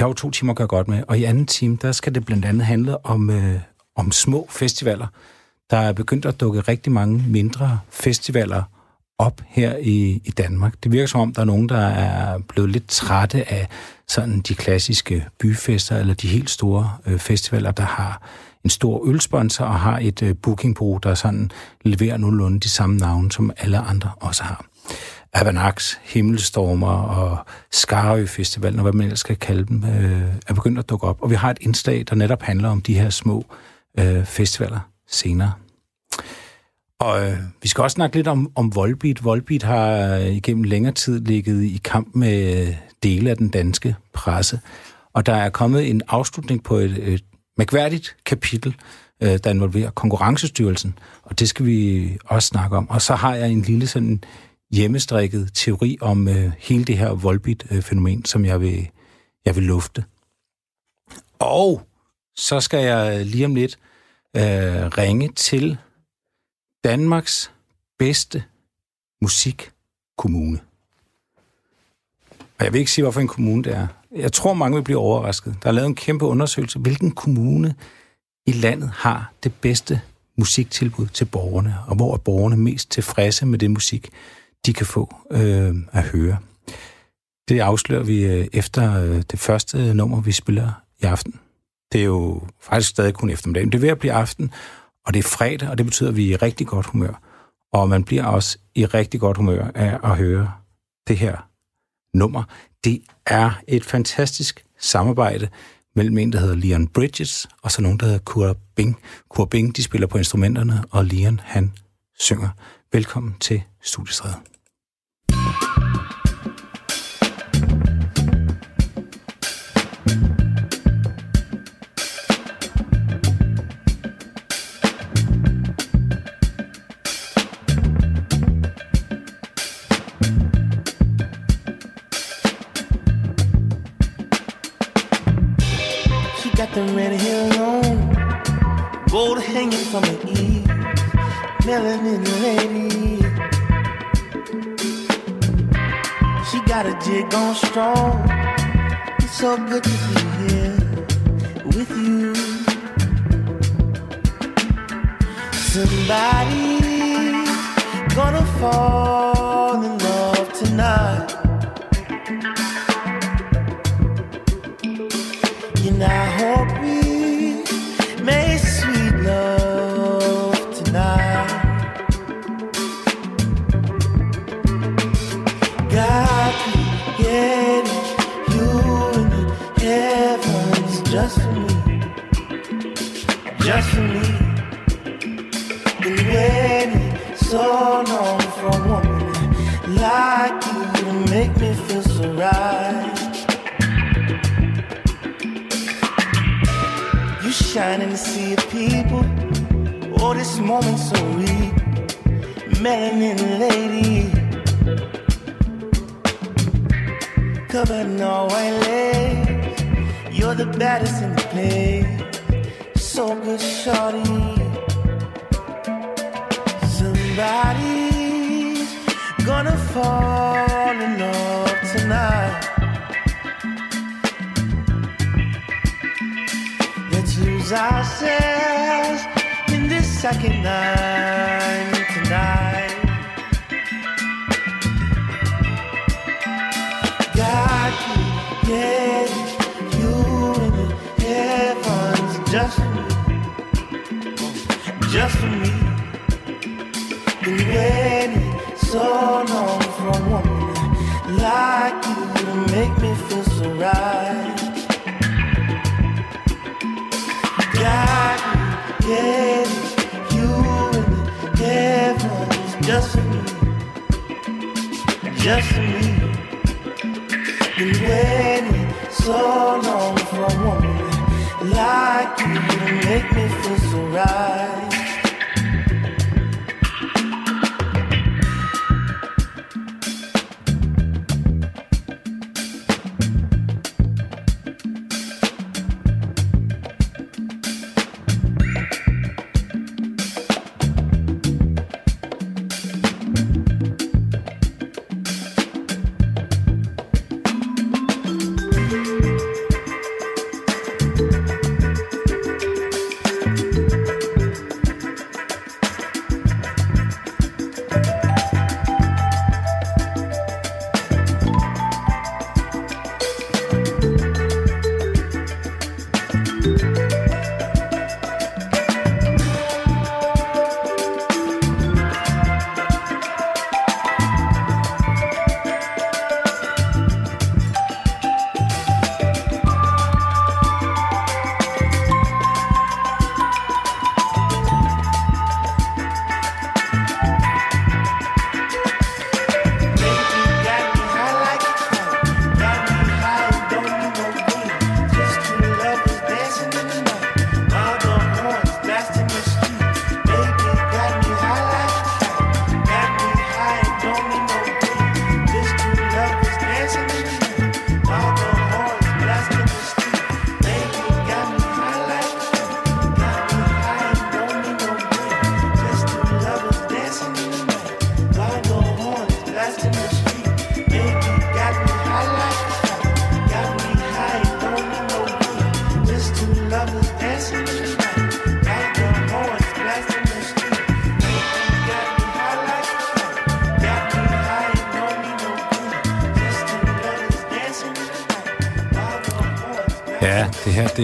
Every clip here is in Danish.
vi har jo to timer at gøre godt med, og i anden time, der skal det blandt andet handle om, øh, om små festivaler. Der er begyndt at dukke rigtig mange mindre festivaler op her i, i Danmark. Det virker som om, der er nogen, der er blevet lidt trætte af sådan de klassiske byfester, eller de helt store øh, festivaler, der har en stor ølsponsor og har et øh, bookingbureau, der sådan leverer nogenlunde de samme navne, som alle andre også har. Avanax, Himmelstormer og Skarø Festival, og hvad man ellers skal kalde dem, øh, er begyndt at dukke op. Og vi har et indslag, der netop handler om de her små øh, festivaler senere. Og øh, vi skal også snakke lidt om, om Volbeat. Volbeat har øh, igennem længere tid ligget i kamp med øh, dele af den danske presse. Og der er kommet en afslutning på et, et mærkværdigt kapitel, øh, der involverer konkurrencestyrelsen. Og det skal vi også snakke om. Og så har jeg en lille sådan hjemmestrikket teori om øh, hele det her Volbit-fænomen, øh, som jeg vil, jeg vil lufte. Og så skal jeg lige om lidt øh, ringe til Danmarks bedste musikkommune. Og jeg vil ikke sige, hvorfor en kommune det er. Jeg tror, mange vil blive overrasket. Der er lavet en kæmpe undersøgelse. Hvilken kommune i landet har det bedste musiktilbud til borgerne, og hvor er borgerne mest tilfredse med det musik, de kan få øh, at høre. Det afslører vi øh, efter øh, det første nummer, vi spiller i aften. Det er jo faktisk stadig kun eftermiddag, det er ved at blive aften, og det er fredag, og det betyder, at vi er i rigtig godt humør. Og man bliver også i rigtig godt humør af at høre det her nummer. Det er et fantastisk samarbejde mellem en, der hedder Leon Bridges, og så nogen, der hedder Kurt Bing. Kurt Bing, de spiller på instrumenterne, og Leon, han synger. Velkommen til Studiestræde. Melanin lady. Covered in all white lace. You're the baddest in the place. So good, shorty. Somebody's gonna fall in love tonight. Let's lose ourselves in this second night tonight. God created you just for me. Been waiting so long for a woman like you to make me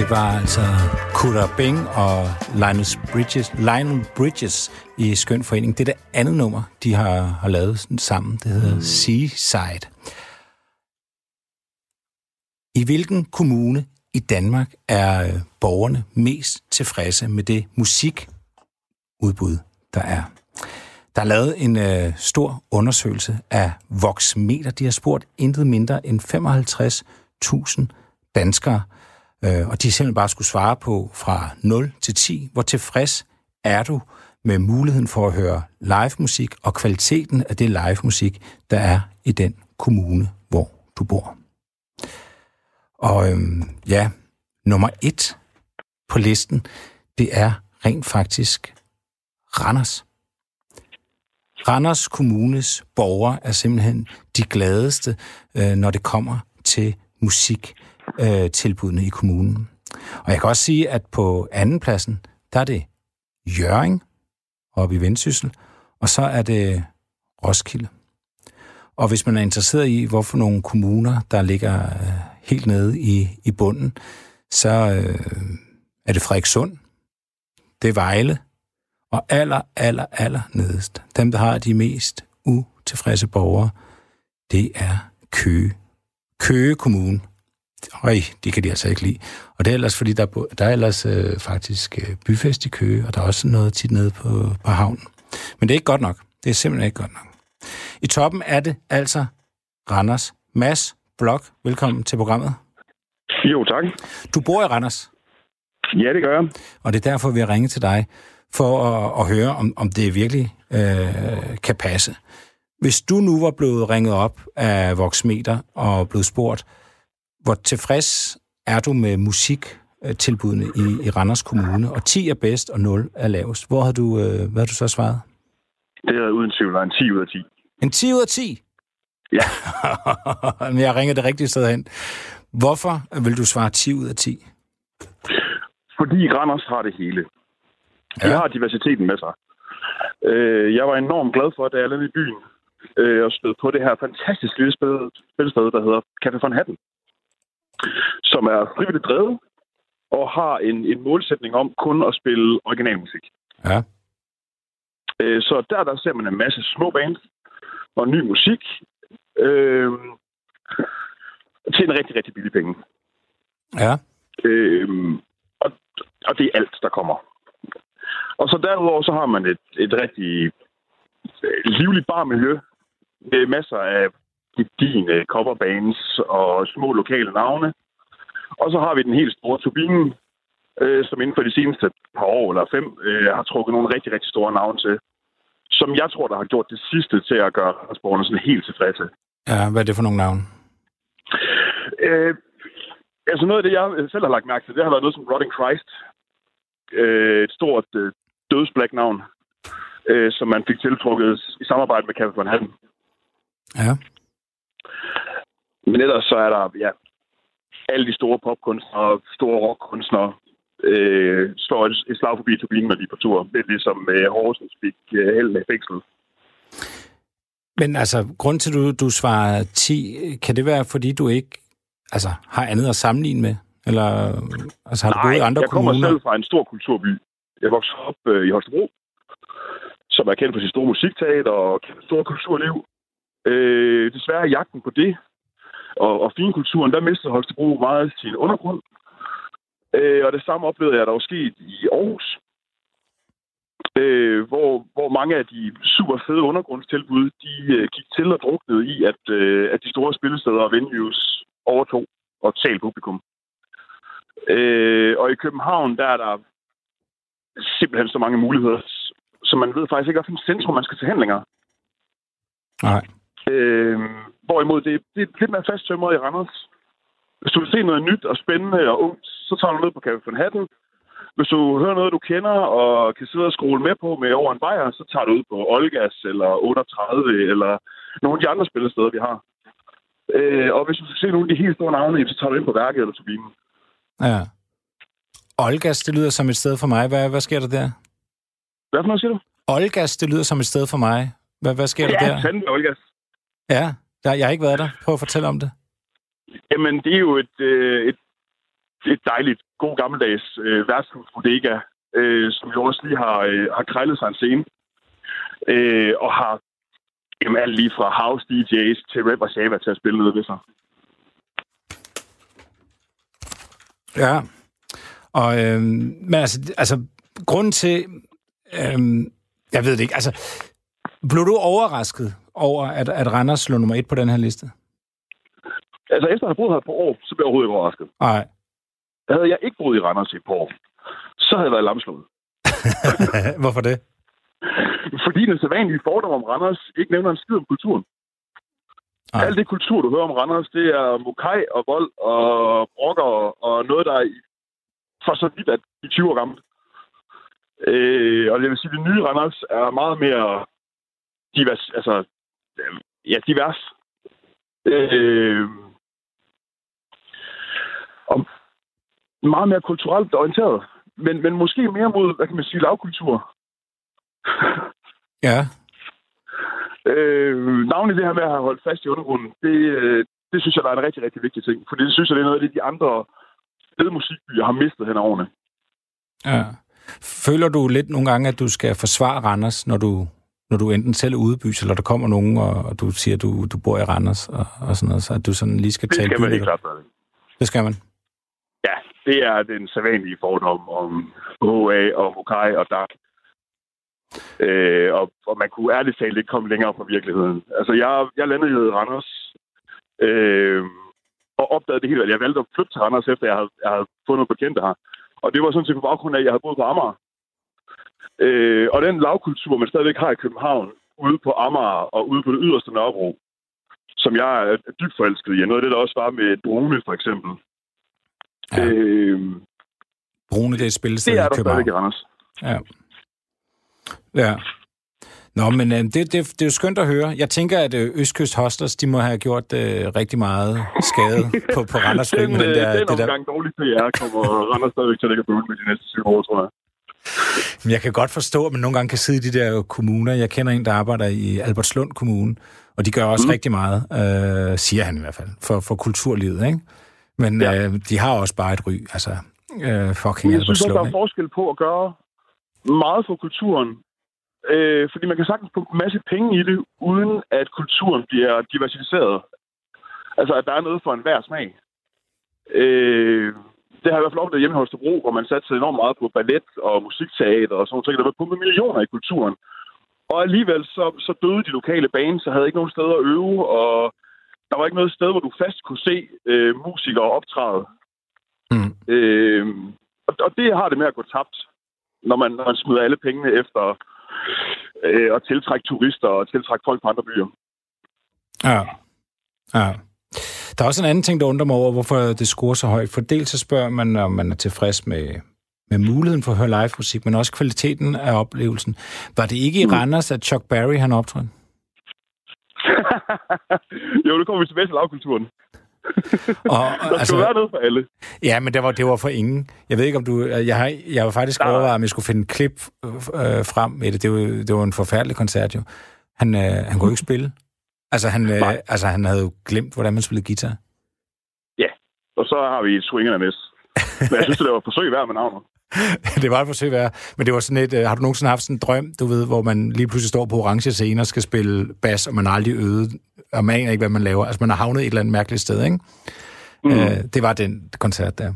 det var altså Kuda Bing og Lionel Bridges, Lionel Bridges i Skøn Forening. Det er det andet nummer, de har, har lavet sammen. Det hedder Seaside. I hvilken kommune i Danmark er øh, borgerne mest tilfredse med det musikudbud, der er? Der er lavet en øh, stor undersøgelse af Voxmeter. De har spurgt intet mindre end 55.000 danskere, øh, og de simpelthen bare skulle svare på fra 0 til 10, hvor tilfreds er du med muligheden for at høre live musik og kvaliteten af det live musik, der er i den kommune, hvor du bor. Og øhm, ja, nummer et på listen, det er rent faktisk Randers. Randers Kommunes borgere er simpelthen de gladeste, øh, når det kommer til musik øh, i kommunen. Og jeg kan også sige, at på anden pladsen, der er det Jøring oppe i Vendsyssel, og så er det Roskilde. Og hvis man er interesseret i, hvorfor nogle kommuner, der ligger øh, helt nede i, i bunden, så øh, er det Frederikssund, det er Vejle, og aller, aller, aller nedest, dem, der har de mest utilfredse borgere, det er Køge. Køge Kommune. Øj, de kan de altså ikke lide. Og det er ellers, fordi der, der er ellers øh, faktisk øh, byfest i Køge, og der er også noget tit nede på, på havnen. Men det er ikke godt nok. Det er simpelthen ikke godt nok. I toppen er det altså Randers. Mads Blok, velkommen til programmet. Jo, tak. Du bor i Randers. Ja, det gør jeg. Og det er derfor, vi har ringet til dig, for at, at høre, om, om det virkelig øh, kan passe. Hvis du nu var blevet ringet op af Voxmeter og blevet spurgt, hvor tilfreds er du med musiktilbudene i, i Randers Kommune, og 10 er bedst, og 0 er lavest. Hvor har du, øh, hvad har du så svaret? Det er uden tvivl en 10 ud af 10. En 10 ud af 10? Ja. Men jeg ringer det rigtige sted hen. Hvorfor vil du svare 10 ud af 10? Fordi Randers har det hele. De Ja. har diversiteten med sig. Øh, jeg var enormt glad for, da jeg landede i byen øh, og stød på det her fantastiske lille spil- spilsted, der hedder Café von Hatten, som er frivilligt drevet og har en, en målsætning om kun at spille originalmusik. Ja. Øh, så der, der ser man en masse små bands og ny musik øh, til en rigtig, rigtig billig penge. Ja. Øh, og, og det er alt, der kommer. Og så derudover, så har man et, et rigtig øh, livligt barmiljø med masser af gedigende coverbands og små lokale navne. Og så har vi den helt store turbine, øh, som inden for de seneste par år eller fem øh, har trukket nogle rigtig, rigtig store navne til. Som jeg tror, der har gjort det sidste til at gøre sporene sådan helt tilfredse. Ja, hvad er det for nogle navne? Øh, altså noget af det, jeg selv har lagt mærke til, det har været noget som Rotting Christ. Øh, et stort øh, dødsblæk-navn, øh, som man fik tiltrukket i samarbejde med Café von Hatten. Ja. Men ellers så er der, ja, alle de store popkunstnere, store rockkunstnere, øh, slår et, et slag forbi turbinen, når de er på tur. Lidt ligesom øh, Horsens fik øh, held i fængsel. Men altså, grund til, at du, du svarer 10, kan det være, fordi du ikke altså, har andet at sammenligne med? Eller altså, har du boet i andre jeg kommer kommuner? selv fra en stor kulturby. Jeg voksede op øh, i Holstebro, som er kendt for sit store musikteater og kendt store kulturliv. Øh, desværre er jagten på det og, og finkulturen, der mistede Holstebro meget sin undergrund. Øh, og det samme oplevede jeg, der var sket i Aarhus, øh, hvor, hvor mange af de super fede undergrundstilbud, de øh, gik til og druknede i, at, øh, at de store spillesteder og venues overtog og tal publikum. Øh, og i København, der er der simpelthen så mange muligheder, så man ved faktisk ikke, hvilken centrum man skal til handlinger. Nej. Øh, hvorimod det, det er lidt mere fasttømret i Randers. Hvis du vil se noget nyt og spændende og ungt, så tager du ned på Café von Hatten. Hvis du hører noget, du kender og kan sidde og scrolle med på med over en bajer, så tager du ud på Olgas eller 38 eller nogle af de andre spillesteder, vi har. Øh, og hvis du vil se nogle af de helt store navne, så tager du ind på værket eller turbinen. Ja. Olgas, det lyder som et sted for mig. Hvad, hvad sker der der? Hvad for noget siger du? Olgas, det lyder som et sted for mig. Hvad, hvad sker der Ja, der? fandme Olgas. Ja, der, jeg har ikke været der. Prøv at fortælle om det. Jamen, det er jo et, øh, et et dejligt, god gammeldags øh, værtshus bodega, øh, som jo også lige har, øh, har krejlet sig en scene. Øh, og har jamen, alt lige fra house DJ's til Red Warszawa til at spille noget ved sig. Ja. Og, øh, men altså, altså, grunden til, øh, jeg ved det ikke, altså, blev du overrasket over, at, at Randers lå nummer et på den her liste? Altså, efter at have boet her et par år, så blev jeg overhovedet ikke overrasket. Nej. Havde jeg ikke boet i Randers i et par år, så havde jeg været lamslået. Hvorfor det? Fordi den sædvanlige fordom om Randers ikke nævner en skid om kulturen. Ej. Alt det kultur, du hører om Randers, det er mokai og vold og brokker og noget, der er for så vidt at de 20 år gammelt. Øh, og jeg vil sige, at det nye Randers er meget mere divers, altså, ja, divers. Øh, og meget mere kulturelt orienteret. Men, men måske mere mod, hvad kan man sige, lavkultur. Ja. Øh, navnet det her med at have holdt fast i undergrunden, det, øh, det synes jeg, der er en rigtig, rigtig vigtig ting. Fordi det synes jeg, det er noget af det, de andre fede musikbyer har mistet hen over årene. ja. Føler du lidt nogle gange, at du skal forsvare Randers, når du, når du enten selv er udebys, eller der kommer nogen, og, og du siger, at du, du bor i Randers, og, og sådan noget, så at du sådan lige skal Det tale skal man op? klart gøre. Det skal man. Ja, det er den sædvanlige fordom om HA og Hokai og DAC. Øh, og, og man kunne ærligt talt ikke komme længere fra virkeligheden. Altså, jeg, jeg landede i Randers, øh, og opdagede det hele. Jeg valgte at flytte til Randers, efter jeg havde, jeg havde noget bekendte her. Og det var sådan set på baggrund af, at jeg havde boet på Amager. Øh, og den lavkultur, man stadigvæk har i København, ude på Amager og ude på det yderste Nørrebro, som jeg er er dybt forelsket i. og Noget af det, der også var med drone, for eksempel. Ja. Øh, Brune, det er et spillested det er i der København. stadigvæk i Randers. Ja. Ja. Nå, men øh, det, det, det er jo skønt at høre. Jeg tænker, at øh, Østkyst Hostlers, de må have gjort øh, rigtig meget skade på, på Randers ryg Den, den øh, der... den det der. omgang dårlig PR kommer Randers stadigvæk til at lægge på med de næste syv år, tror jeg. Men jeg kan godt forstå, at man nogle gange kan sidde i de der kommuner. Jeg kender en, der arbejder i Albertslund Kommune, og de gør også mm. rigtig meget, øh, siger han i hvert fald, for, for kulturlivet, ikke? Men ja. Øh, de har også bare et ry, altså øh, fucking jeg synes der er forskel på at gøre meget for kulturen. Øh, fordi man kan sagtens putte en masse penge i det, uden at kulturen bliver diversificeret. Altså, at der er noget for enhver smag. Øh, det har jeg i hvert fald oplevet hjemme i Holstebro, hvor man satte sig enormt meget på ballet og musikteater og sådan noget. Der var pumpet millioner i kulturen. Og alligevel så, så døde de lokale baner, så havde ikke nogen steder at øve, og der var ikke noget sted, hvor du fast kunne se øh, musikere optræde. Mm. Øh, og, og det har det med at gå tabt, når man, når man smider alle pengene efter øh, at tiltrække turister og tiltrække folk fra andre byer. Ja. ja. Der er også en anden ting, der undrer mig over, hvorfor det scorer så højt. For dels så spørger man, om man er tilfreds med, med muligheden for at høre live musik, men også kvaliteten af oplevelsen. Var det ikke i Randers, at Chuck Berry han optrådte? jo, det kommer vi tilbage til lavkulturen. Og, Der skal være noget for alle. Ja, men det var, det var for ingen. Jeg ved ikke, om du... Jeg har, jeg var faktisk Nej. overvejet, om jeg skulle finde et klip øh, frem med det. Det var, det var en forfærdelig koncert, jo. Han, øh, han kunne ikke spille. Altså han, øh, altså, han havde jo glemt, hvordan man spillede guitar. Og så har vi et swingende næs. Men jeg synes, det var et forsøg værd med navnet. det var et forsøg værd. Men det var sådan et... Øh, har du nogensinde haft sådan en drøm, du ved, hvor man lige pludselig står på orange scene og skal spille bas, og man har aldrig øvet, og man aner ikke, hvad man laver. Altså, man har havnet et eller andet mærkeligt sted, ikke? Mm. Øh, det var den koncert der.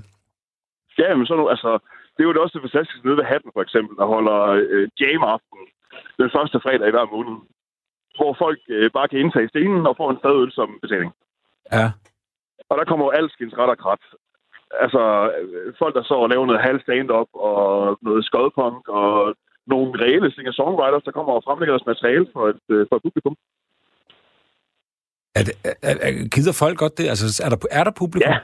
Ja, men så nu, altså, det er jo også det fantastiske nede ved Hatten, for eksempel, der holder øh, jam-aften den første fredag i hver måned. Hvor folk øh, bare kan indtage stenen og få en fadøl som betaling. Ja. Og der kommer jo alskens ret og krat. Altså, øh, folk, der så og laver noget halv stand-up og noget skodpunk og nogle reelle singer-songwriters, der kommer og fremlægger deres materiale for et, øh, for et publikum. Er det, er, er, gider folk godt det? Altså, er der, er der publikum? Ja.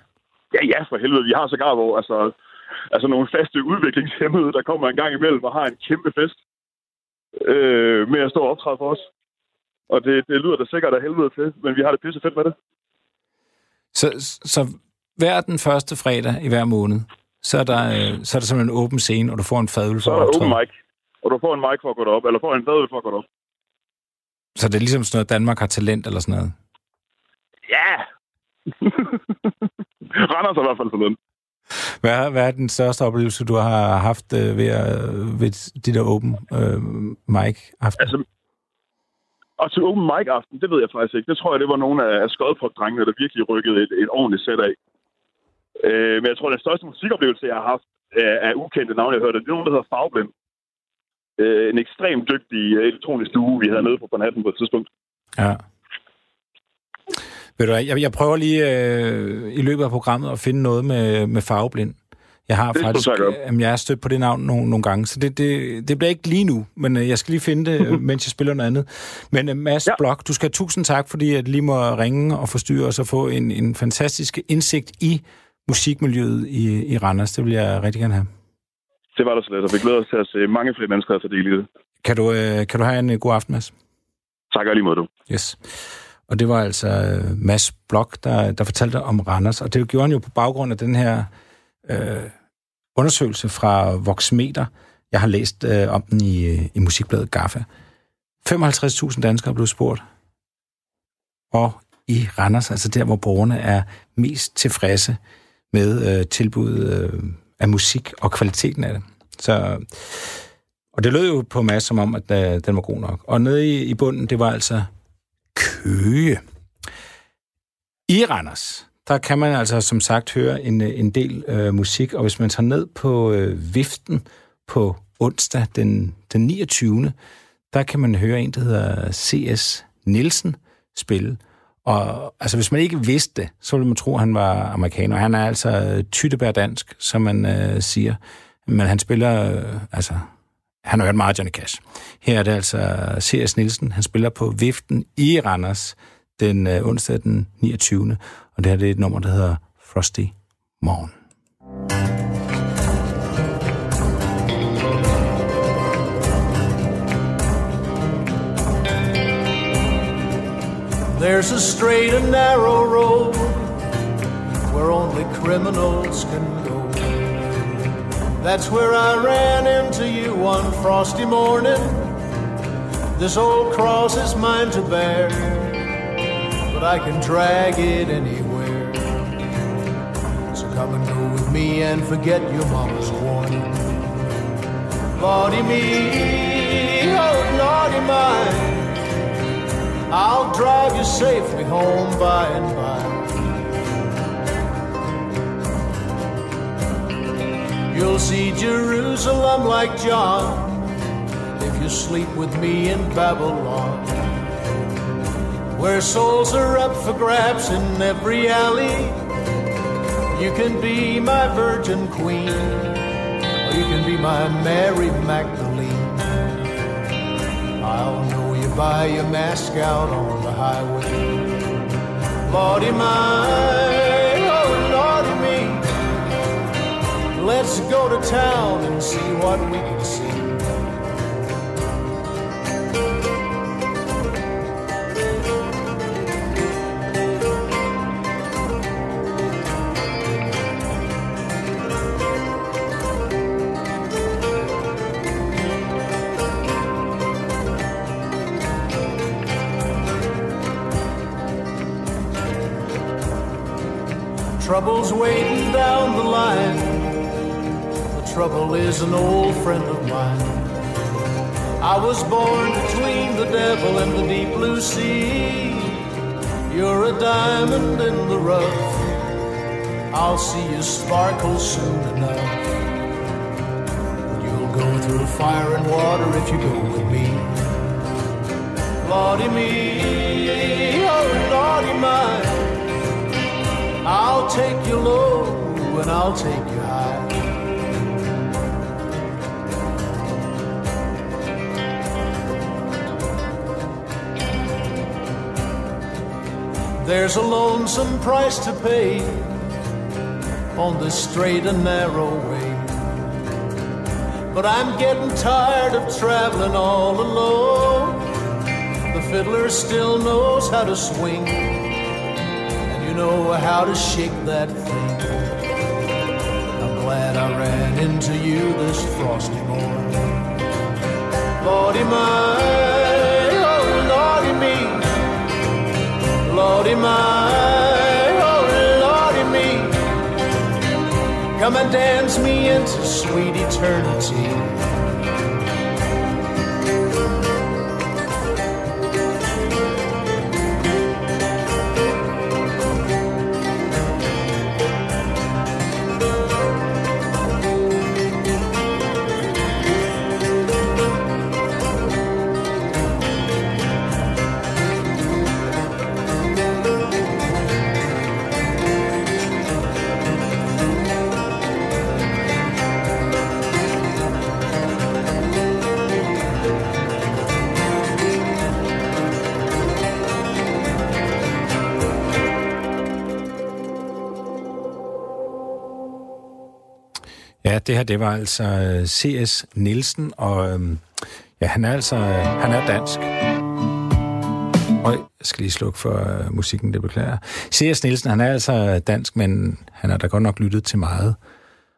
Ja, ja, for helvede. Vi har sågar hvor, altså, altså nogle faste udviklingshemmede, der kommer en gang imellem og har en kæmpe fest øh, med at stå og optræde for os. Og det, det lyder da sikkert af helvede til, men vi har det pisse fedt med det. Så, så hver den første fredag i hver måned, så er der, øh, så er der simpelthen en åben scene, og du får en fadøl Så for er at der optræde. open mic, og du får en mic for at gå derop, eller får en fadøl for at gå derop. Så det er ligesom sådan noget, Danmark har talent eller sådan noget. Ja! Randers er i hvert fald den. Hvad, hvad er den største oplevelse, du har haft øh, ved, at, ved de der open øh, mic aften? Altså, og til Open Mic aften, det ved jeg faktisk ikke. Det tror jeg, det var nogle af skodpop-drengene, der virkelig rykkede et, et ordentligt sæt af. Øh, men jeg tror, den største musikoplevelse, jeg har haft af, af ukendte navne, jeg hørte, det er nogen, der hedder Fagblind. Øh, en ekstremt dygtig øh, elektronisk duo, vi havde nede på Bonatten på et tidspunkt. Ja. Ved du hvad, jeg, jeg prøver lige øh, i løbet af programmet at finde noget med, med Fagblind. Jeg har Det faktisk, gøre. jamen, jeg er stødt på det navn nogle, nogle gange, så det, det, det bliver ikke lige nu, men øh, jeg skal lige finde det, øh, mens jeg spiller noget andet. Men uh, Mads ja. Blok, du skal have tusind tak, fordi jeg lige må ringe og forstyrre os og få en, en fantastisk indsigt i musikmiljøet i, i Randers. Det vil jeg rigtig gerne have. Det var der så lidt, og vi glæder os til at se mange flere mennesker tage del i det. Kan du, øh, kan du have en øh, god aften, Mads? Tak og lige måde, du. Yes. Og det var altså øh, Mads Blok, der, der fortalte om Randers, og det gjorde han jo på baggrund af den her øh, undersøgelse fra Voxmeter. Jeg har læst øh, om den i, øh, i musikbladet GAFFA. 55.000 danskere blev spurgt. Og i Randers, altså der, hvor borgerne er mest tilfredse med øh, tilbuddet øh, af musik og kvaliteten af det. Så, og det lød jo på Mads som om, at øh, den var god nok. Og nede i, i bunden, det var altså Køge. I Randers, der kan man altså som sagt høre en, øh, en del øh, musik, og hvis man tager ned på øh, viften på onsdag den, den 29. der kan man høre en, der hedder C.S. Nielsen spille. Og altså, hvis man ikke vidste det, så ville man tro, at han var amerikaner. Han er altså øh, tyttebærdansk, dansk, som man øh, siger. Men han spiller, øh, altså, han har hørt meget Johnny Cash. Her er det altså øh, C.S. Nielsen. Han spiller på Viften i Randers den øh, onsdag den 29. Og det her det er et nummer, der hedder Frosty Morgen. There's a straight and narrow road where only criminals can go. That's where I ran into you one frosty morning. This old cross is mine to bear, but I can drag it anywhere. Me and forget your mama's warning. Lordy me, oh naughty mine. I'll drive you safely home by and by. You'll see Jerusalem like John if you sleep with me in Babylon. Where souls are up for grabs in every alley. You can be my virgin queen, or you can be my Mary Magdalene. I'll know you by your mask out on the highway. Lordy my, oh Lordy me. Let's go to town and see what Trouble's waiting down the line. The trouble is an old friend of mine. I was born between the devil and the deep blue sea. You're a diamond in the rough. I'll see you sparkle soon enough. You'll go through fire and water if you go with me. Lordy me, oh Lordy mine. I'll take you low and I'll take you high. There's a lonesome price to pay on this straight and narrow way. But I'm getting tired of traveling all alone. The fiddler still knows how to swing know how to shake that thing. I'm glad I ran into you this frosty morning. Lordy my, oh Lordy me, Lordy my, oh Lordy me. Come and dance me into sweet eternity. Det her, det var altså øh, C.S. Nielsen, og øhm, ja, han er altså, øh, han er dansk. Og jeg skal lige slukke for øh, musikken, det beklager. C.S. Nielsen, han er altså øh, dansk, men han har da godt nok lyttet til meget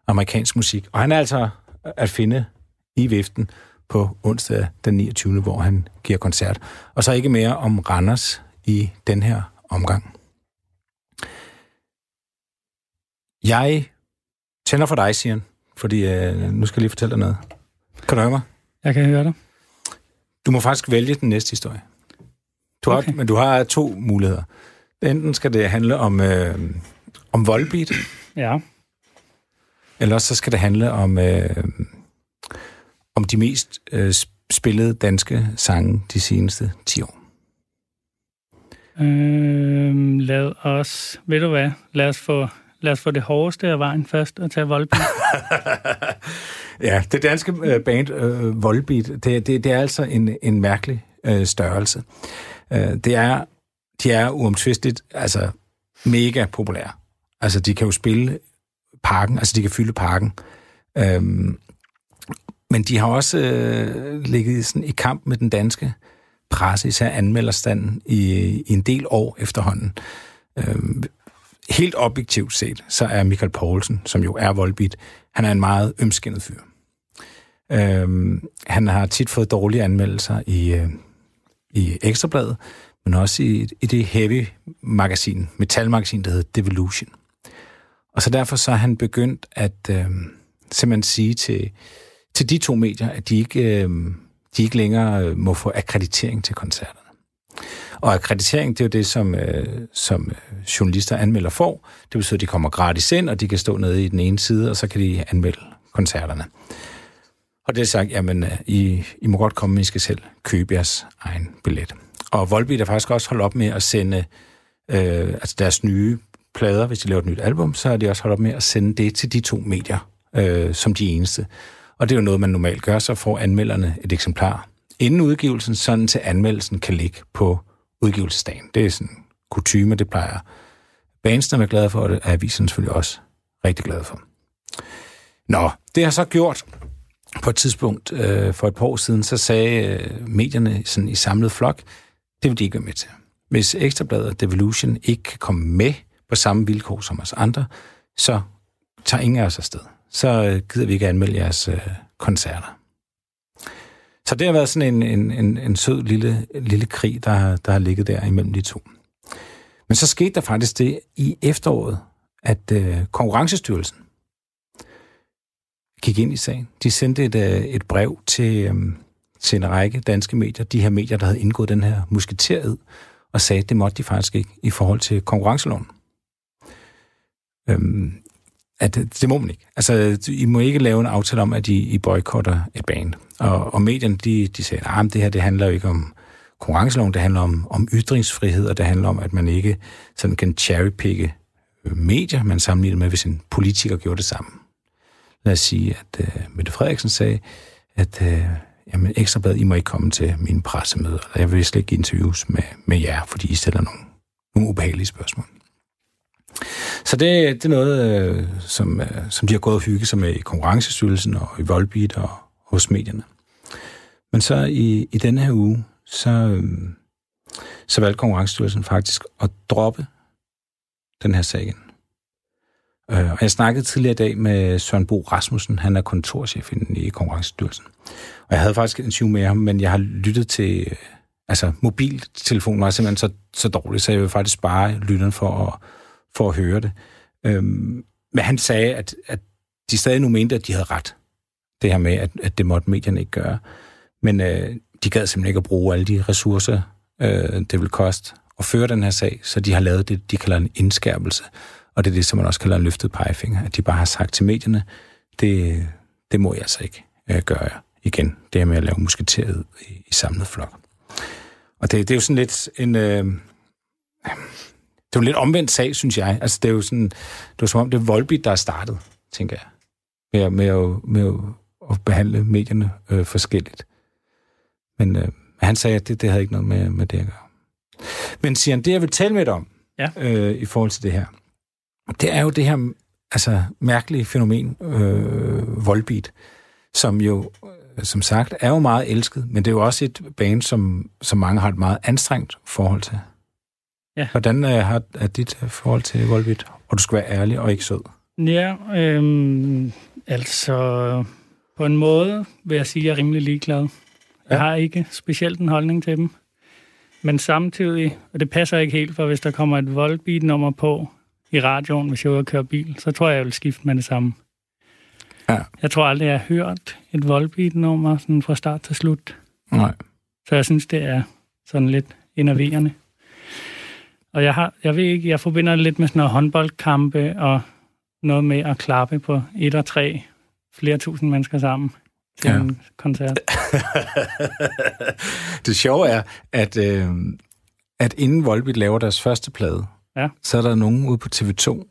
amerikansk musik. Og han er altså at finde i viften på onsdag den 29. hvor han giver koncert. Og så ikke mere om Randers i den her omgang. Jeg tænder for dig, Sian, fordi øh, nu skal jeg lige fortælle dig noget. Kan du høre mig? Jeg kan høre dig. Du må faktisk vælge den næste historie. Du har, Okay. Men du har to muligheder. Enten skal det handle om, øh, om voldbeat, Ja. eller så skal det handle om, øh, om de mest øh, spillede danske sange de seneste 10 år. Øhm, lad os, ved du hvad, lad os få, lad os få det hårdeste af vejen først og tage Volbeat. Ja, det danske øh, band øh, Volbeat, det, det, det er altså en, en mærkelig øh, størrelse. Øh, det er, de er uomtvisteligt altså mega populære. Altså, de kan jo spille parken, altså de kan fylde parken. Øhm, men de har også øh, ligget sådan i kamp med den danske presse, især anmelderstanden, i, i en del år efterhånden. Øhm, helt objektivt set, så er Michael Poulsen, som jo er Volbeat, han er en meget ømskindet fyr. Øhm, han har tit fået dårlige anmeldelser i, øh, i Ekstrabladet, men også i, i det heavy magasin, metalmagasin, der hedder Devolution. Og så derfor så er han begyndt at øh, simpelthen sige til, til de to medier, at de ikke, øh, de ikke længere øh, må få akkreditering til koncerterne. Og akkreditering, det er jo det, som, øh, som øh, journalister anmelder får. Det betyder, at de kommer gratis ind, og de kan stå nede i den ene side, og så kan de anmelde koncerterne. Og det er sagt, jamen, øh, I, I må godt komme, men I skal selv købe jeres egen billet. Og Volbeat er faktisk også holdt op med at sende øh, altså deres nye plader, hvis de laver et nyt album, så har de også holdt op med at sende det til de to medier, øh, som de eneste. Og det er jo noget, man normalt gør, så får anmelderne et eksemplar inden udgivelsen, sådan til anmeldelsen kan ligge på udgivelsesdagen. Det er sådan kutume, det plejer bandsene at være glade for, og det er avisen selvfølgelig også rigtig glade for. Nå, det har så gjort på et tidspunkt øh, for et par år siden, så sagde øh, medierne sådan i samlet flok, det vil de ikke være med til. Hvis Ekstrabladet og Devolution ikke kan komme med på samme vilkår som os andre, så tager ingen af os afsted. Så øh, gider vi ikke anmelde jeres øh, koncerter. Så det har været sådan en, en, en, en sød lille, lille krig, der, har- der har ligget der imellem de to. Men så skete der faktisk det i efteråret, at øh, Konkurrencestyrelsen gik ind i sagen. De sendte et, øh, et brev til, øh, til en række danske medier, de her medier, der havde indgået den her musketered, og sagde, at det måtte de faktisk ikke i forhold til konkurrenceloven. Øhm, at øh, det må man ikke. Altså, I må ikke lave en aftale om, at I, I boykotter et band. Og, og medierne, de, de sagde, at det her det handler jo ikke om konkurrenceloven, det handler om, om ytringsfrihed, og det handler om, at man ikke sådan kan cherrypicke øh, medier, man sammenligner med, hvis en politiker gjorde det samme. Lad os sige, at uh, Mette Frederiksen sagde, at uh, jamen, Ekstrabladet, I må ikke komme til mine pressemøder, eller jeg vil slet ikke give interviews med, med jer, fordi I stiller nogle, nogle ubehagelige spørgsmål. Så det, det er noget, øh, som, øh, som de har gået og hygget sig med i Konkurrencestyrelsen og i Volbeat og hos medierne. Men så i, i denne her uge, så, øh, så valgte Konkurrencestyrelsen faktisk at droppe den her sag igen. Øh, og jeg snakkede tidligere i dag med Søren Bo Rasmussen, han er kontorchef i Konkurrencestyrelsen. Og jeg havde faktisk en interview med ham, men jeg har lyttet til... øh, Altså, mobiltelefonen var simpelthen så, så dårlig, så jeg vil faktisk spare lytteren for at, for at høre det. Øhm, men han sagde, at, at de stadig nu mente, at de havde ret. Det her med, at, at det måtte medierne ikke gøre. Men øh, de gad simpelthen ikke at bruge alle de ressourcer, øh, det vil koste at føre den her sag, så de har lavet det, de kalder en indskærpelse. Og det er det, som man også kalder en løftet pegefinger. At de bare har sagt til medierne, det, det må jeg altså ikke øh, gøre igen. Det her med at lave musketeret i, i samlet flok. Og det, det er jo sådan lidt en... Øh, jo en lidt omvendt sag, synes jeg. Altså, det er jo sådan... Det er som om, det er Volbeat, der er startet, tænker jeg. Med, med, at, med at, at behandle medierne øh, forskelligt. Men øh, han sagde, at det, det havde ikke noget med, med det at gøre. Men Sian, det jeg vil tale med dig om, Ja. øh, i forhold til det her, det er jo det her altså, mærkelige fænomen, øh, Volbeat, som jo, øh, som sagt, er jo meget elsket, men det er jo også et band, som, som mange har et meget anstrengt forhold til. Ja. Hvordan øh, har, er dit øh, forhold til Volbeat? Og du skal være ærlig og ikke sød. Ja, øhm, altså på en måde vil jeg sige, at jeg er rimelig ligeglad. Jeg Ja. har ikke specielt en holdning til dem. Men samtidig, og det passer ikke helt, for hvis der kommer et Volbeat-nummer på i radioen, hvis jeg er ude og køre bil, så tror jeg, jeg vil skifte med det samme. Ja. Jeg tror aldrig, jeg har hørt et Volbeat-nummer sådan fra start til slut. Nej. Så jeg synes, det er sådan lidt enerverende. Og jeg, har, jeg ved ikke, jeg forbinder det lidt med sådan noget håndboldkampe og noget med at klappe på et og tre flere tusind mennesker sammen til Ja. en koncert. det sjove er, at, øh, at inden Volbeat laver deres første plade, Ja. så er der nogen ude på TV2,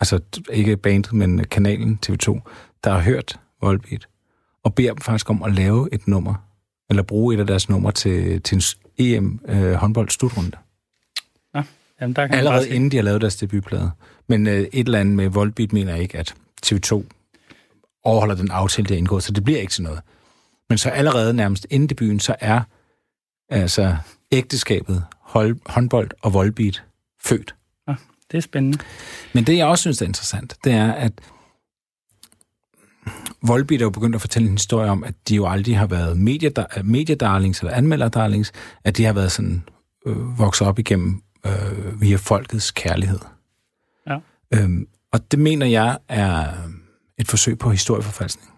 altså ikke bandet, men kanalen TV2, der har hørt Volbeat, og beder dem faktisk om at lave et nummer, eller bruge et af deres numre til, til en EM øh, håndbold slutrunde. Jamen, der kan Allerede inden de har lavet deres debutplade. Men øh, et eller andet med Volbeat mener ikke, at TV2 overholder den aftale, der er indgået, så det bliver ikke til noget. Men så allerede nærmest inden debuten, så er altså ægteskabet hold, håndbold og Volbeat født. Det er spændende. Men det, jeg også synes er interessant, det er, at Volbeat er jo begyndt at fortælle en historie om, at de jo aldrig har været mediedar- mediedarlings eller anmelderdarlings, at de har været sådan øh, vokset op igennem øh, via folkets kærlighed. Ja. Øhm, og det mener jeg er et forsøg på historieforfalskning.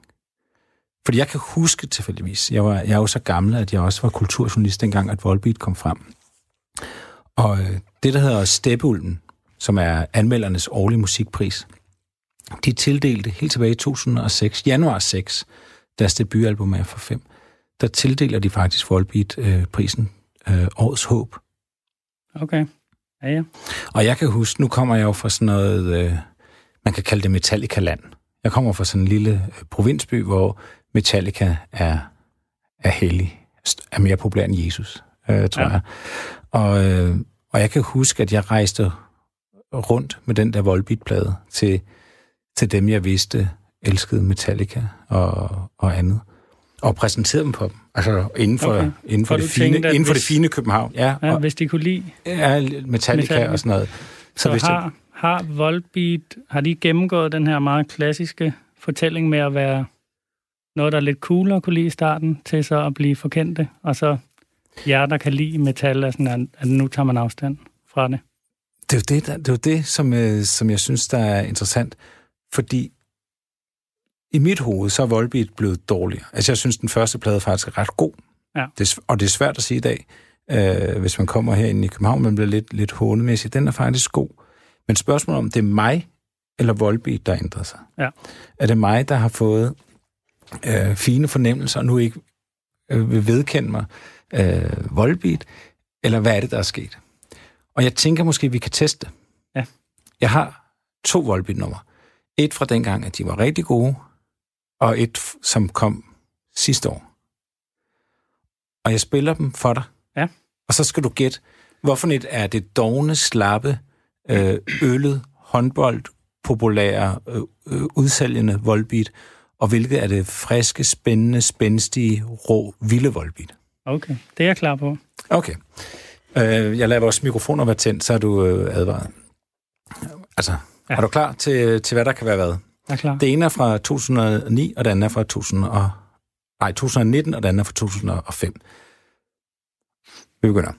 Fordi jeg kan huske tilfældigvis, jeg, var, jeg er jo så gammel, at jeg også var kulturjournalist dengang, at Volbeat kom frem. Og øh, det, der hedder Steppeulven, som er anmeldernes årlige musikpris, de tildelte helt tilbage i 2006, januar 6, deres debutalbum er for 5, der tildeler de faktisk Volbeat øh, prisen øh, Årets Håb. Okay. Ja, ja. Og jeg kan huske, nu kommer jeg jo fra sådan noget, øh, man kan kalde det Metallica-land. Jeg kommer fra sådan en lille øh, provinsby, hvor Metallica er, er hellig, er mere populær end Jesus, øh, tror Ja. ja. jeg. Og, øh, og jeg kan huske, at jeg rejste rundt med den der Volbeat-plade til, til dem, jeg vidste elskede Metallica og, og andet. Og præsenterede dem på dem. Altså inden for, Okay. inden for, Og det, fine, tænkte, inden for det hvis- fine København. Ja, ja og, hvis de kunne lide. ja Metallica, Metallica. og sådan noget. Så, hvis så jeg- har, har Volbeat, har de gennemgået den her meget klassiske fortælling med at være noget, der er lidt cool at kunne lide i starten, til så at blive forkendte, og så jer, der kan lide metal, er sådan, at nu tager man afstand fra det. Det er jo det, der, det, er jo det som, øh, som jeg synes, der er interessant. Fordi i mit hoved, så er Volbeat blevet dårligere. Altså, jeg synes, den første plade faktisk er ret god. Ja. Det er, og det er svært at sige i dag, øh, hvis man kommer herinde i København, man bliver lidt, lidt hånemæssig. Den er faktisk god. Men spørgsmålet om, det er mig eller Volbeat, der ændrer sig. Ja. Er det mig, der har fået øh, fine fornemmelser, og nu ikke øh, vil vedkende mig øh, Volbeat, eller hvad er det, der er sket? Og jeg tænker måske, at vi kan teste. Ja. Jeg har to Volbeat-numre. Et fra dengang, at de var rigtig gode, og et, som kom sidste år. Og jeg spiller dem for dig. Ja. Og så skal du gætte, hvorfor et er det dogne, slappe, øh, øllet, håndbold, populære, øh, øh, udsælgende Volbeat, og hvilket er det friske, spændende, spændstige, rå, vilde Volbeat. Okay, det er jeg klar på. Okay. Øh, jeg lader vores mikrofoner være tændt, så er du øh, advaret. Altså, ja. er du klar til, til, hvad der kan være hvad? Jeg er klar. Det ene er fra 2009, og den andet er fra 2000 og, nej, 2019, og den andet er fra 2005. Vi begynder.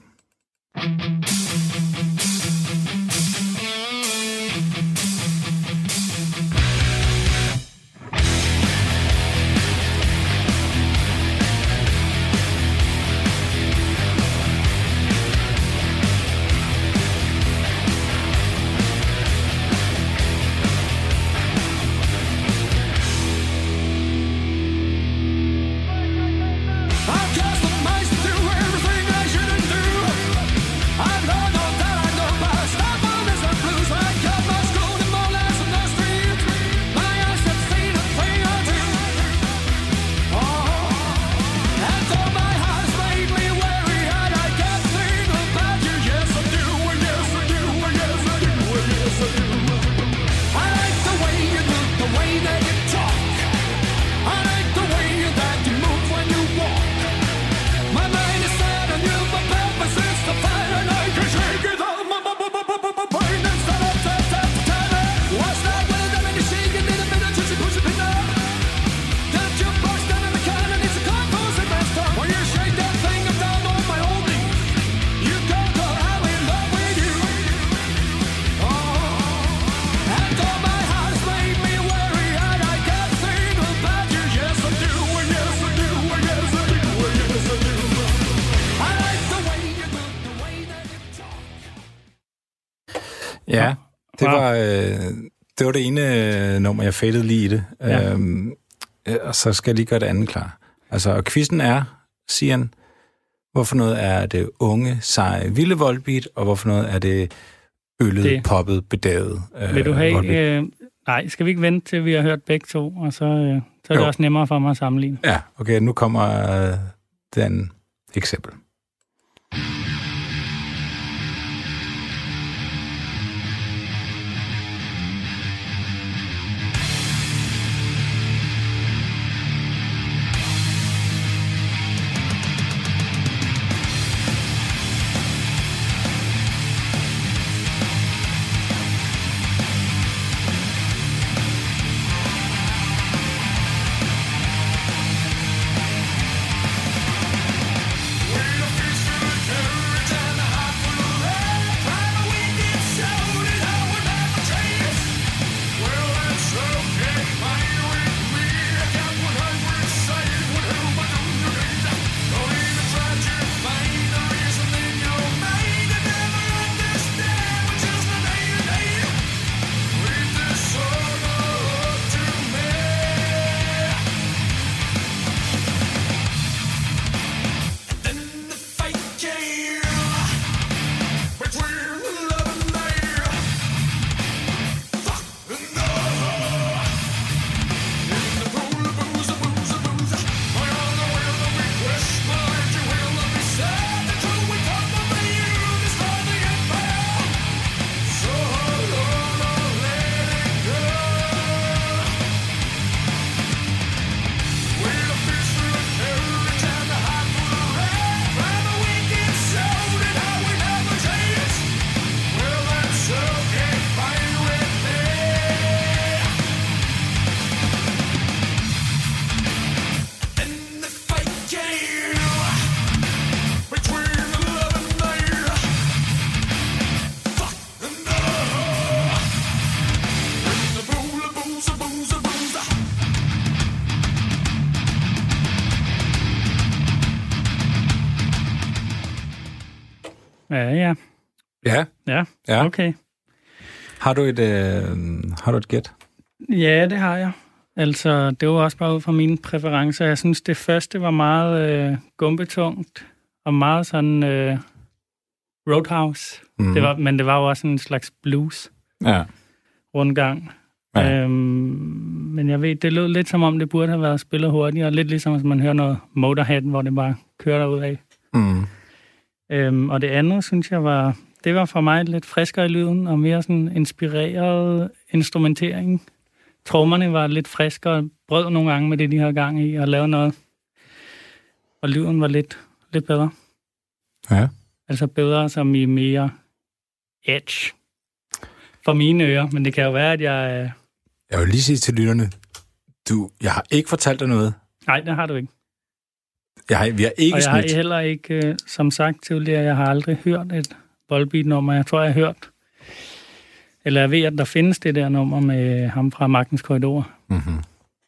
Det var det ene øh, nummer, jeg fættede lige i det. Ja. Øhm, øh, og så skal jeg lige gøre det andet klar. Altså, og quizzen er, siger han, hvorfor noget er det unge, seje, vilde voldbeat, og hvorfor noget er det øllet, Det- det. poppet, bedaget øh, Vil du have... voldbeat. Øh, nej, skal vi ikke vente til, vi har hørt begge to, og så, øh, så er det Jo. også nemmere for mig at sammenligne. Ja, okay, nu kommer øh, den eksempel. Ja, ja. Ja, Ja, ja. okay. Har du et, øh, har du et gæt? Ja, det har jeg. Altså, det var også bare ud fra mine præferencer. Jeg synes, det første var meget øh, gumbetungt, og meget sådan øh, Roadhouse. Mm. Det var, men det var jo også en slags blues Ja. rundgang. Ja. Øhm, men jeg ved, det lød lidt som om, det burde have været spillet hurtigere. Lidt ligesom, hvis man hører noget Motorhead, hvor det bare kører derud af. Mm. Øhm, og det andet, synes jeg, var, det var for mig lidt friskere i lyden, og mere sådan inspireret instrumentering. Trommerne var lidt friskere, brød nogle gange med det, de havde gang i, og lavede noget. Og lyden var lidt, lidt bedre. Ja. Altså bedre som i mere edge. For mine ører, men det kan jo være, at jeg... øh, Jeg vil lige sige til lytterne, du, jeg har ikke fortalt dig noget. Nej, det har du ikke. Jeg har, vi har ikke Og jeg har heller ikke, øh, som sagt tidligere, jeg har aldrig hørt et Volbeat-nummer. Jeg tror, jeg har hørt, eller jeg ved, at der findes det der nummer med ham fra Magtens Korridor. Mm-hmm.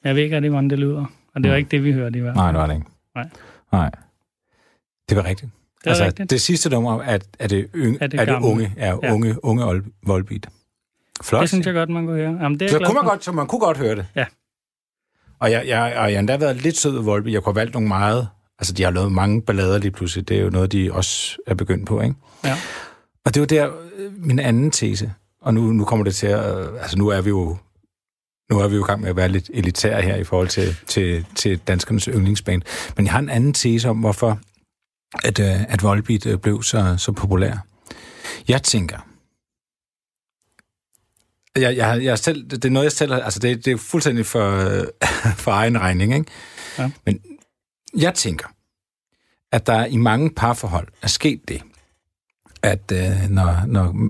Jeg ved ikke rigtig, hvordan det lyder. Og det var ikke det, vi hørte i hvert fald. Nej, det var det ikke. Nej. Nej. Det var rigtigt. Det altså, rigtigt. det sidste nummer er, er det, yng, Er det det, er det unge, er Ja. unge, unge Ol- Volbeat. Flot. Det synes jeg godt, man kunne høre. Jamen, det er så, kunne man godt, så man kunne godt høre det. Ja. Og jeg, jeg, og jeg har endda været lidt sød ved Volbeat. Jeg kunne have valgt nogle meget... Altså, de har lavet mange ballader lige pludselig. Det er jo noget, de også er begyndt på, ikke? Ja. Og det var der øh, min anden tese. Og nu, nu kommer det til at... øh, Altså, nu er vi jo nu er vi jo i gang med at være lidt elitære her i forhold til, til, til danskernes yndlingsband. Men jeg har en anden tese om, hvorfor at, øh, at Volbeat blev så, så populær. Jeg tænker, jeg, jeg, jeg selv, det er noget, jeg selv har, altså det, det er fuldstændig for, for egen regning, ikke? Ja. Men jeg tænker, at der i mange parforhold er sket det, at øh, når, når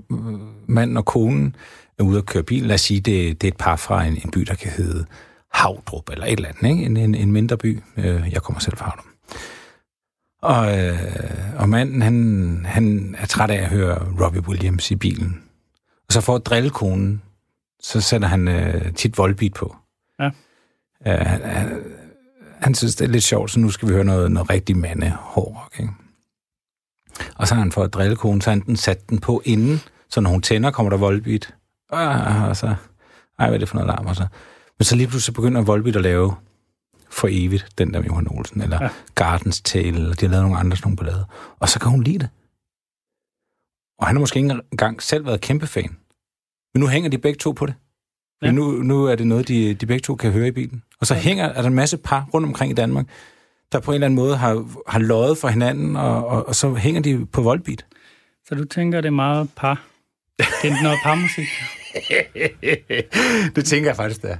manden og konen er ude at køre bil, lad os sige, det, det er et par fra en, en by, der kan hedde Havdrup, eller et eller andet, ikke? En, en, en mindre by. Øh, jeg kommer selv fra Havdrup. Og, øh, og manden, han, han er træt af at høre Robbie Williams i bilen. Og så for at drille konen, så sætter han øh, tit Volbeat på. Ja. Øh, han, han, synes, det er lidt sjovt, så nu skal vi høre noget, noget rigtig mande hårdrock, ikke? Og så har han for at drille konen, så han den sat den på inden, Så når hun tænder, kommer der Volbeat. Ah, og så, ej, hvad er det for noget larm? Og så. Men så lige pludselig begynder Volbeat at lave for evigt, den der med Johan Olsen, eller. Ja. Gardens Tale, eller de har lavet nogle andre sådan nogle ballader. Og så kan hun lide det. Og han har måske ikke engang selv været kæmpe fan. Men nu hænger de begge to på det. Ja. Ja. Nu, nu er det noget, de, de begge to kan høre i bilen. Og så hænger er der en masse par rundt omkring i Danmark, der på en eller anden måde har, har løjet for hinanden, og, og, og så hænger de på voldbeat. Så du tænker, det er meget par? Det er noget parmusik? det tænker jeg faktisk, det er.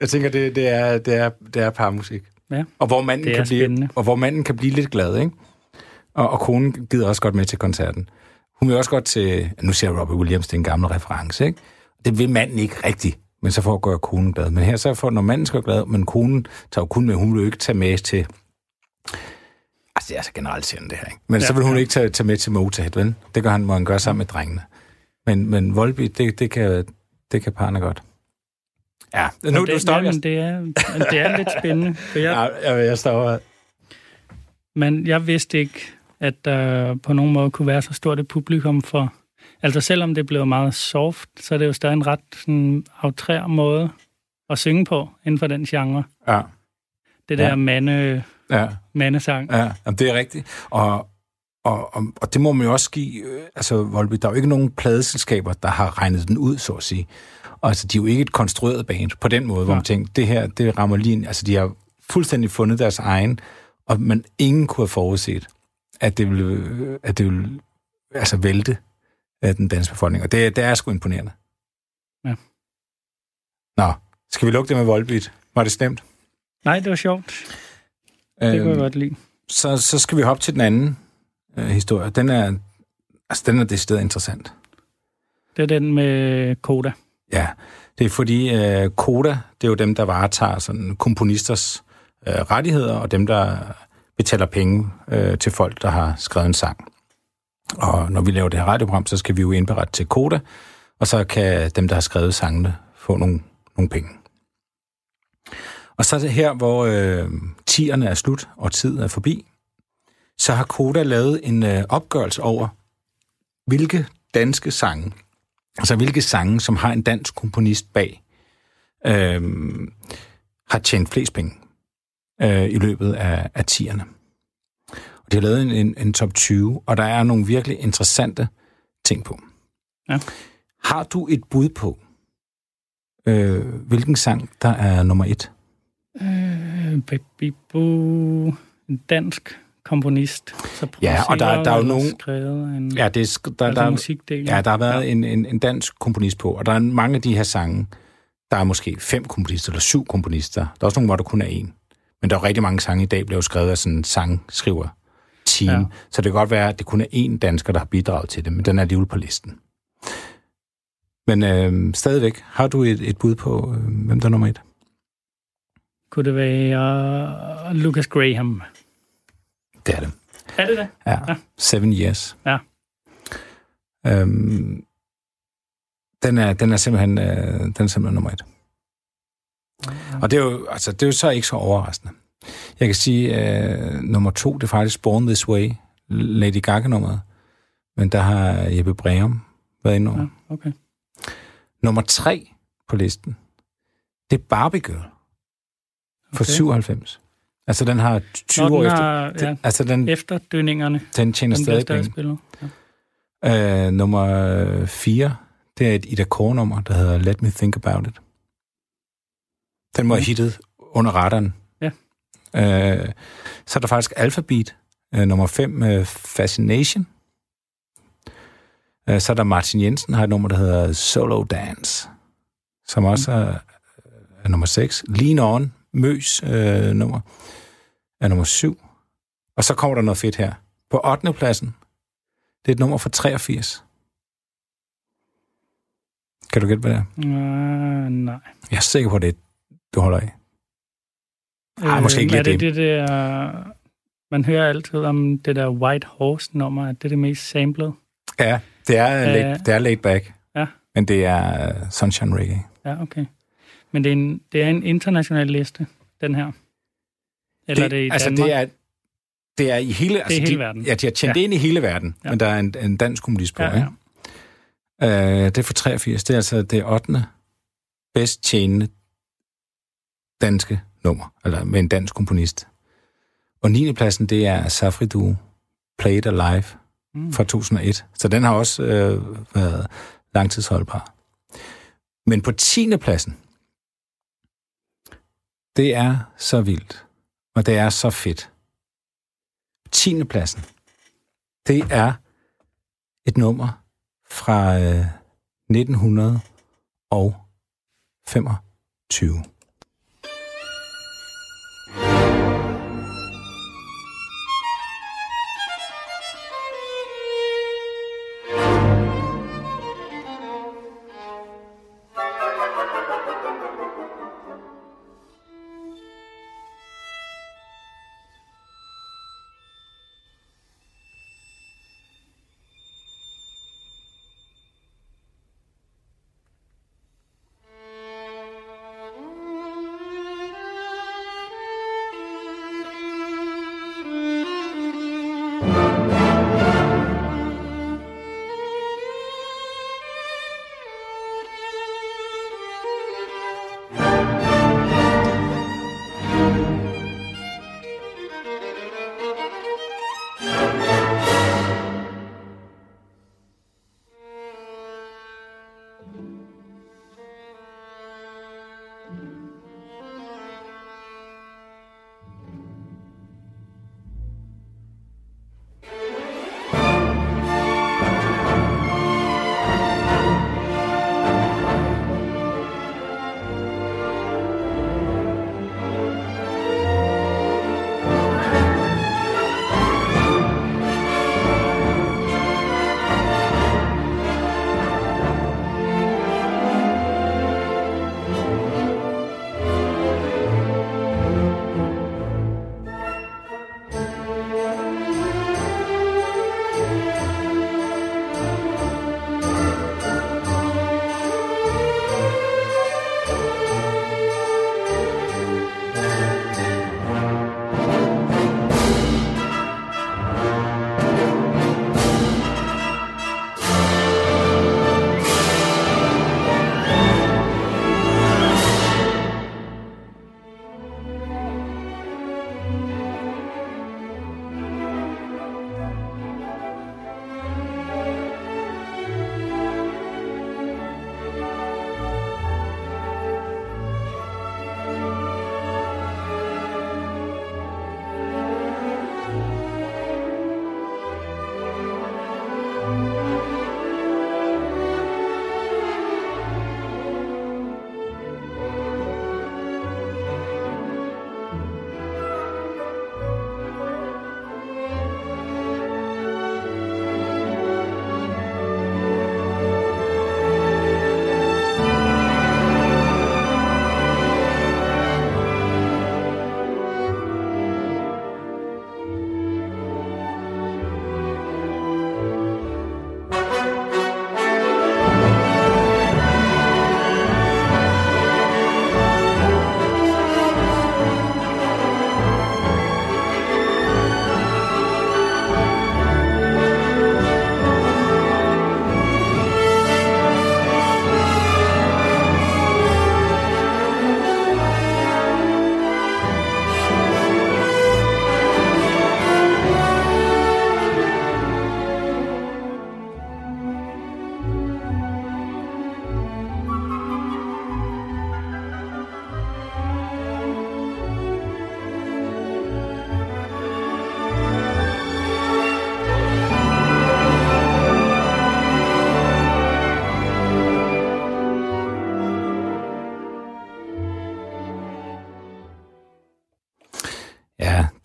Jeg tænker, det, det, er, det, er, det er parmusik. Ja. Og hvor manden, kan blive, og hvor manden kan blive lidt glad, ikke? Og, og konen gider også godt med til koncerten. Hun vil også godt til... Nu siger Robbie Williams, det er en gammel reference, ikke? Det vil manden ikke rigtigt, men så får at gøre konen glad. Men her så får, når manden skal glad, men konen tager jo kun med, hun vil jo ikke tage med til... Altså, det er så generelt det her, ikke? Men ja, så vil hun ja. ikke tage, tage med til Motorhead, vel? Det gør han, må han gøre sammen med drengene. Men, men Volbeat, det, det, kan, det kan parne godt. Ja, nu, det, du stopper. jamen, det, er, det er lidt spændende. For jeg, Ja, jeg, jeg stopper. Men jeg vidste ikke, at der på nogen måde kunne være så stort et publikum for... Altså selvom det blev meget soft, så er det jo stadig en ret sådan, outrær måde at synge på inden for den genre. Ja, Det Ja. der mande, ja. mandesang. Ja, jamen, det er rigtigt. Og, og, og, og det må man jo også give... øh, Altså, Volby, der er jo ikke nogen pladeselskaber, der har regnet den ud, så at sige. Og altså, de er jo ikke et konstrueret band på den måde, hvor man tænker, det her, det rammer lige. Altså, de har fuldstændig fundet deres egen, og man ingen kunne have forudset, at det ville, øh, at det ville altså, vælte af den danske befolkning. Og det, det er sgu imponerende. Ja. Nå, skal vi lukke det med Volbeat? Var det stemt? Nej, det var sjovt. Det kunne jeg godt lide. så, så skal vi hoppe til den anden øh, historie. Den er, altså, den er decideret interessant. Det er den med Koda. Ja, det er fordi øh, Koda, det er jo dem, der varetager sådan komponisters øh, rettigheder, og dem, der betaler penge øh, til folk, der har skrevet en sang. Og når vi laver det her radioprogram, så skal vi jo indberette til Koda, og så kan dem, der har skrevet sangene, få nogle, nogle penge. Og så det her, hvor øh, tierne er slut, og tiden er forbi, så har Koda lavet en øh, opgørelse over, hvilke danske sange, altså hvilke sange, som har en dansk komponist bag, øh, har tjent flest penge øh, i løbet af, af tierne. Og de har lavet en, en, en top 20, og der er nogle virkelig interessante ting på. Ja. Har du et bud på, øh, hvilken sang, der er nummer et? Øh, Baby Boo. En dansk komponist. Så Ja, og der- der er jo nogen- en, Ja, det er, der, altså der, musikdelen. ja, der har været Ja. en, en, en dansk komponist på, og der er mange af de her sange, der er måske fem komponister eller syv komponister. Der er også nogle, hvor der kun er en. Men der er rigtig mange sange i dag, bliver jo skrevet af sådan en sangskriver team. Ja. Ja. Så det kan godt være, at det kun er én dansker, der har bidraget til det, men den er alligevel på listen. Men øh, stadigvæk, har du et, et bud på, øh, hvem der er nummer et? Kunne det være uh, Lucas Graham? Det er det. Er det det? Ja. Ja. Seven Years. Ja. Øhm, den, er, den er simpelthen, øh, den er simpelthen nummer et. Og det er, jo, altså, det er jo så ikke så overraskende. Jeg kan sige, øh, nummer to, det er faktisk Born This Way, Lady Gaga-nummeret. Men der har Jeppe Breum været inde over. Ja, okay. Nummer tre på listen, det er Barbie Girl fra Okay. 97. Altså, den har 20 Nå, år den efter. har, ja, Altså, den, efterdønningerne. den tjener Den stadig penge. spillet. Ja. Øh, nummer 4, det er et Ida Kåre-nummer, der hedder Let Me Think About It. Den var Mm. hittet under radaren. Øh, så er der faktisk Alphabet, øh, nummer 5, øh, Fascination. Øh, så er der Martin Jensen, har et nummer, der hedder Solo Dance, som også er, er nummer 6. Lean On, Møs øh, nummer, er nummer 7. Og så kommer der noget fedt her. På 8. pladsen, det er et nummer fra 83. Kan du gætte, hvad det er? Uh, nej. Jeg er sikker på, at det du holder af. Ej, måske ikke Øh, er lige det. det der, man hører altid om det der White Horse-nummer, at det er det mest samlet. Ja, det er, Øh. laid, det er laid back. Ja. Men det er uh, Sunshine Reggae. Ja, okay. Men det er en, det er en international liste, den her. Eller det, er det i altså, Danmark? det er, det er i hele, altså, hele de, verden. Ja, de har tjent Ja. det ind i hele verden, Ja. men der er en, en dansk kommunist på, Ja, ja. Øh, det er for 83. Det er altså det 8. bedst tjenende danske nummer, eller med en dansk komponist. Og 9. pladsen, det er Safri Du Play It Alive mm. fra 2001. Så den har også øh, været langtidsholdbar. Men på 10. pladsen, det er så vildt, og det er så fedt. 10. pladsen, det er et nummer fra øh, 1925.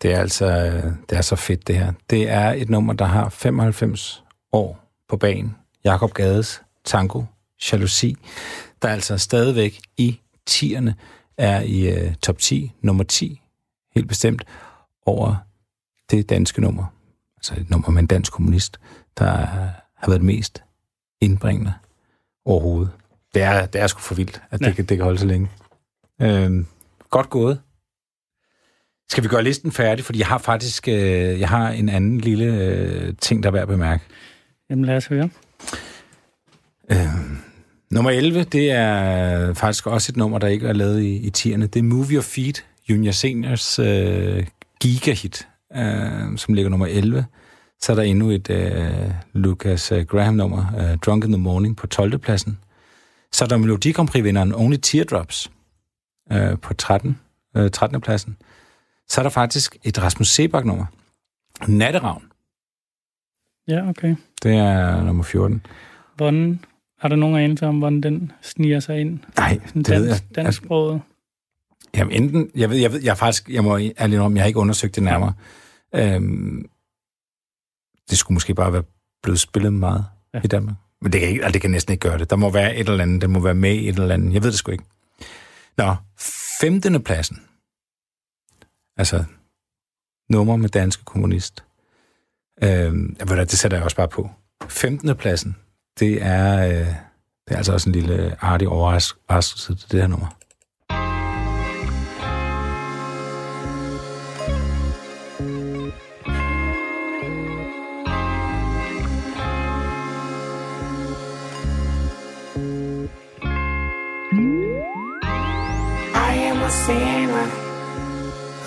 Det er altså det er så fedt, det her. Det er et nummer, der har 95 år på banen. Jakob Gades Tango Jalousi, der altså stadigvæk i tierne er i uh, top 10, nummer 10, helt bestemt, over det danske nummer. Altså et nummer med en dansk kommunist, der har været mest indbringende overhovedet. Det er, det er sgu for vildt, at ja. det, kan, det kan holde så længe. Øhm, godt gået. Skal vi gøre listen færdig? Fordi jeg har faktisk øh, jeg har en anden lille øh, ting, der er værd at bemærke. Jamen lad os høre. Øh, nummer 11, det er faktisk også et nummer, der ikke er lavet i, i tierne. Det er Move Your Feet, Junior Seniors øh, gigahit, øh, som ligger nummer 11. Så er der endnu et øh, Lucas øh, Graham-nummer, øh, Drunk in the Morning, på 12. pladsen. Så er der Melodi Grand Prix-vinderen Only Teardrops øh, på 13. Øh, 13. pladsen. Så er der faktisk et Rasmus Sebak-nummer, Natteravn. Ja, okay. Det er nummer 14. Hvordan, har der nogen anelse om, hvordan den sniger sig ind? Nej, Sådan det ved jeg. dansk, dansksproget? Jamen enten, jeg ved, jeg ved, jeg faktisk, jeg må ærligt om, jeg har ikke undersøgt det nærmere. Øhm, det skulle måske bare være blevet spillet meget Ja. i Danmark. Men det kan, ikke, altså, det kan næsten ikke gøre det. Der må være et eller andet, det må være med i et eller andet. Jeg ved det sgu ikke. Nå, 15. pladsen. Altså, nummer med danske kommunist. Øhm, jeg det sætter jeg også bare på. 15. pladsen, det er, øh, det er altså også en lille artig overraskelse til det her nummer.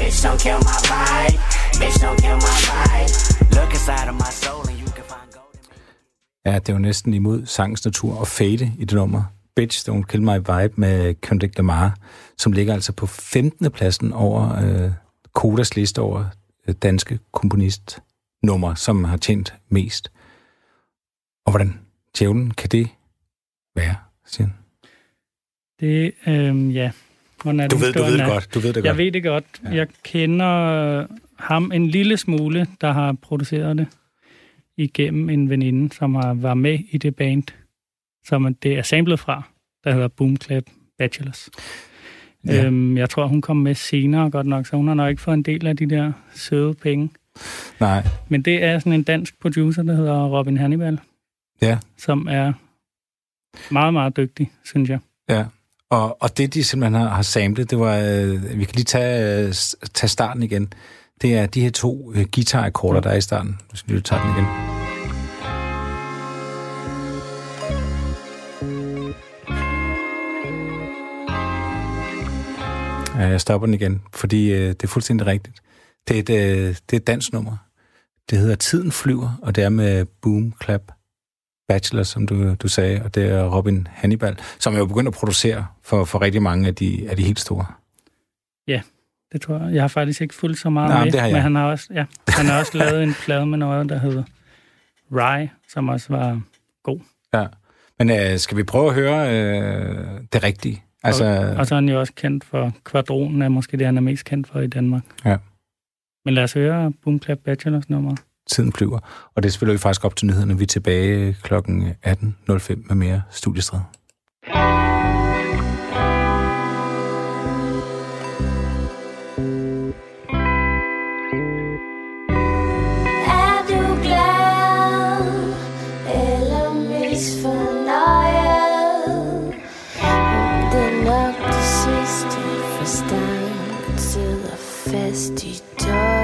Bitch, don't kill my vibe. Bitch, don't kill my vibe. Look inside of my soul and you can find gold. Ja, det er jo næsten imod sangens natur at fade i det nummer. Bitch, Don't Kill My Vibe med Kendrick Lamar, som ligger altså på 15. pladsen over øh, Kodas liste over øh, danske komponistnumre, som har tjent mest. Og hvordan djævlen kan det være, siger han. Det, øhm, ja. Hvordan er Du ved, du ved det godt. Du ved det Jeg godt. ved det godt. Ja. Jeg kender ham en lille smule, der har produceret det igennem en veninde, som har været med i det band, som det er samlet fra, der hedder Boom Clap Bachelors. Ja. Øhm, jeg tror, hun kom med senere godt nok, så hun har nok ikke fået en del af de der søde penge. Nej, Men det er sådan en dansk producer, der hedder Robin Hannibal, ja, som er meget, meget dygtig, synes jeg. ja. Og, og det, de simpelthen har, har samlet, det var, øh, vi kan lige tage, øh, tage starten igen. Det er de her to øh, guitarakkorder, der er i starten. Nu skal vi lige tage den igen. Ja, jeg stopper den igen, fordi øh, det er fuldstændig rigtigt. Det er et, øh, det er et dansnummer. Det hedder Tiden flyver, og det er med Boom Clap Bachelor, som du, du sagde, og det er Robin Hannibal, som er jo begyndt at producere for, for rigtig mange af de, af de helt store. Det tror jeg. Jeg har faktisk ikke fulgt så meget Nej, med, det har jeg. men han har også, ja, han har også lavet en plade med noget, der hedder Rye, som også var god. Ja. Men øh, skal vi prøve at høre øh, det rigtige? Altså, Og, og så er han jo også kendt for Kvadronen, er måske det, han er mest kendt for i Danmark. Ja. Men lad os høre Boom Clap Bachelors nummer tiden flyver. Og det spiller vi faktisk op til nyhederne. Vi er tilbage kl. 18.05 med mere studiestred. Er i dag.